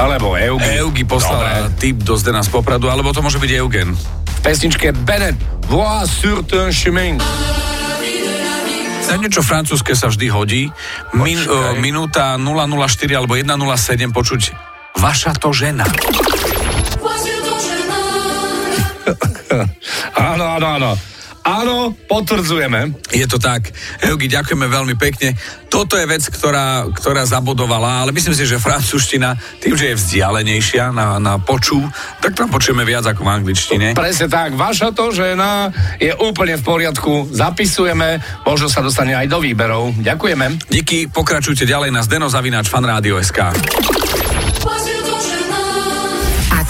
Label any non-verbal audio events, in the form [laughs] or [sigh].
Alebo Eugi. Eugi poslala tip do Zdena z Popradu, alebo to môže byť Eugen. V pesničke Bennett. Vois sur ton chemin. Na niečo francúzske sa vždy hodí. Min, uh, minúta 004 alebo 107 počuť Vaša to žena. [laughs] áno, áno, áno. Áno, potvrdzujeme. Je to tak. Eugi, ďakujeme veľmi pekne. Toto je vec, ktorá, ktorá zabodovala, ale myslím si, že francúzština, tým, že je vzdialenejšia na, na počú, tak tam počujeme viac ako v angličtine. Presne tak. Vaša to žena je úplne v poriadku. Zapisujeme, možno sa dostane aj do výberov. Ďakujeme. Díky, pokračujte ďalej na Zdeno Zavinač SK.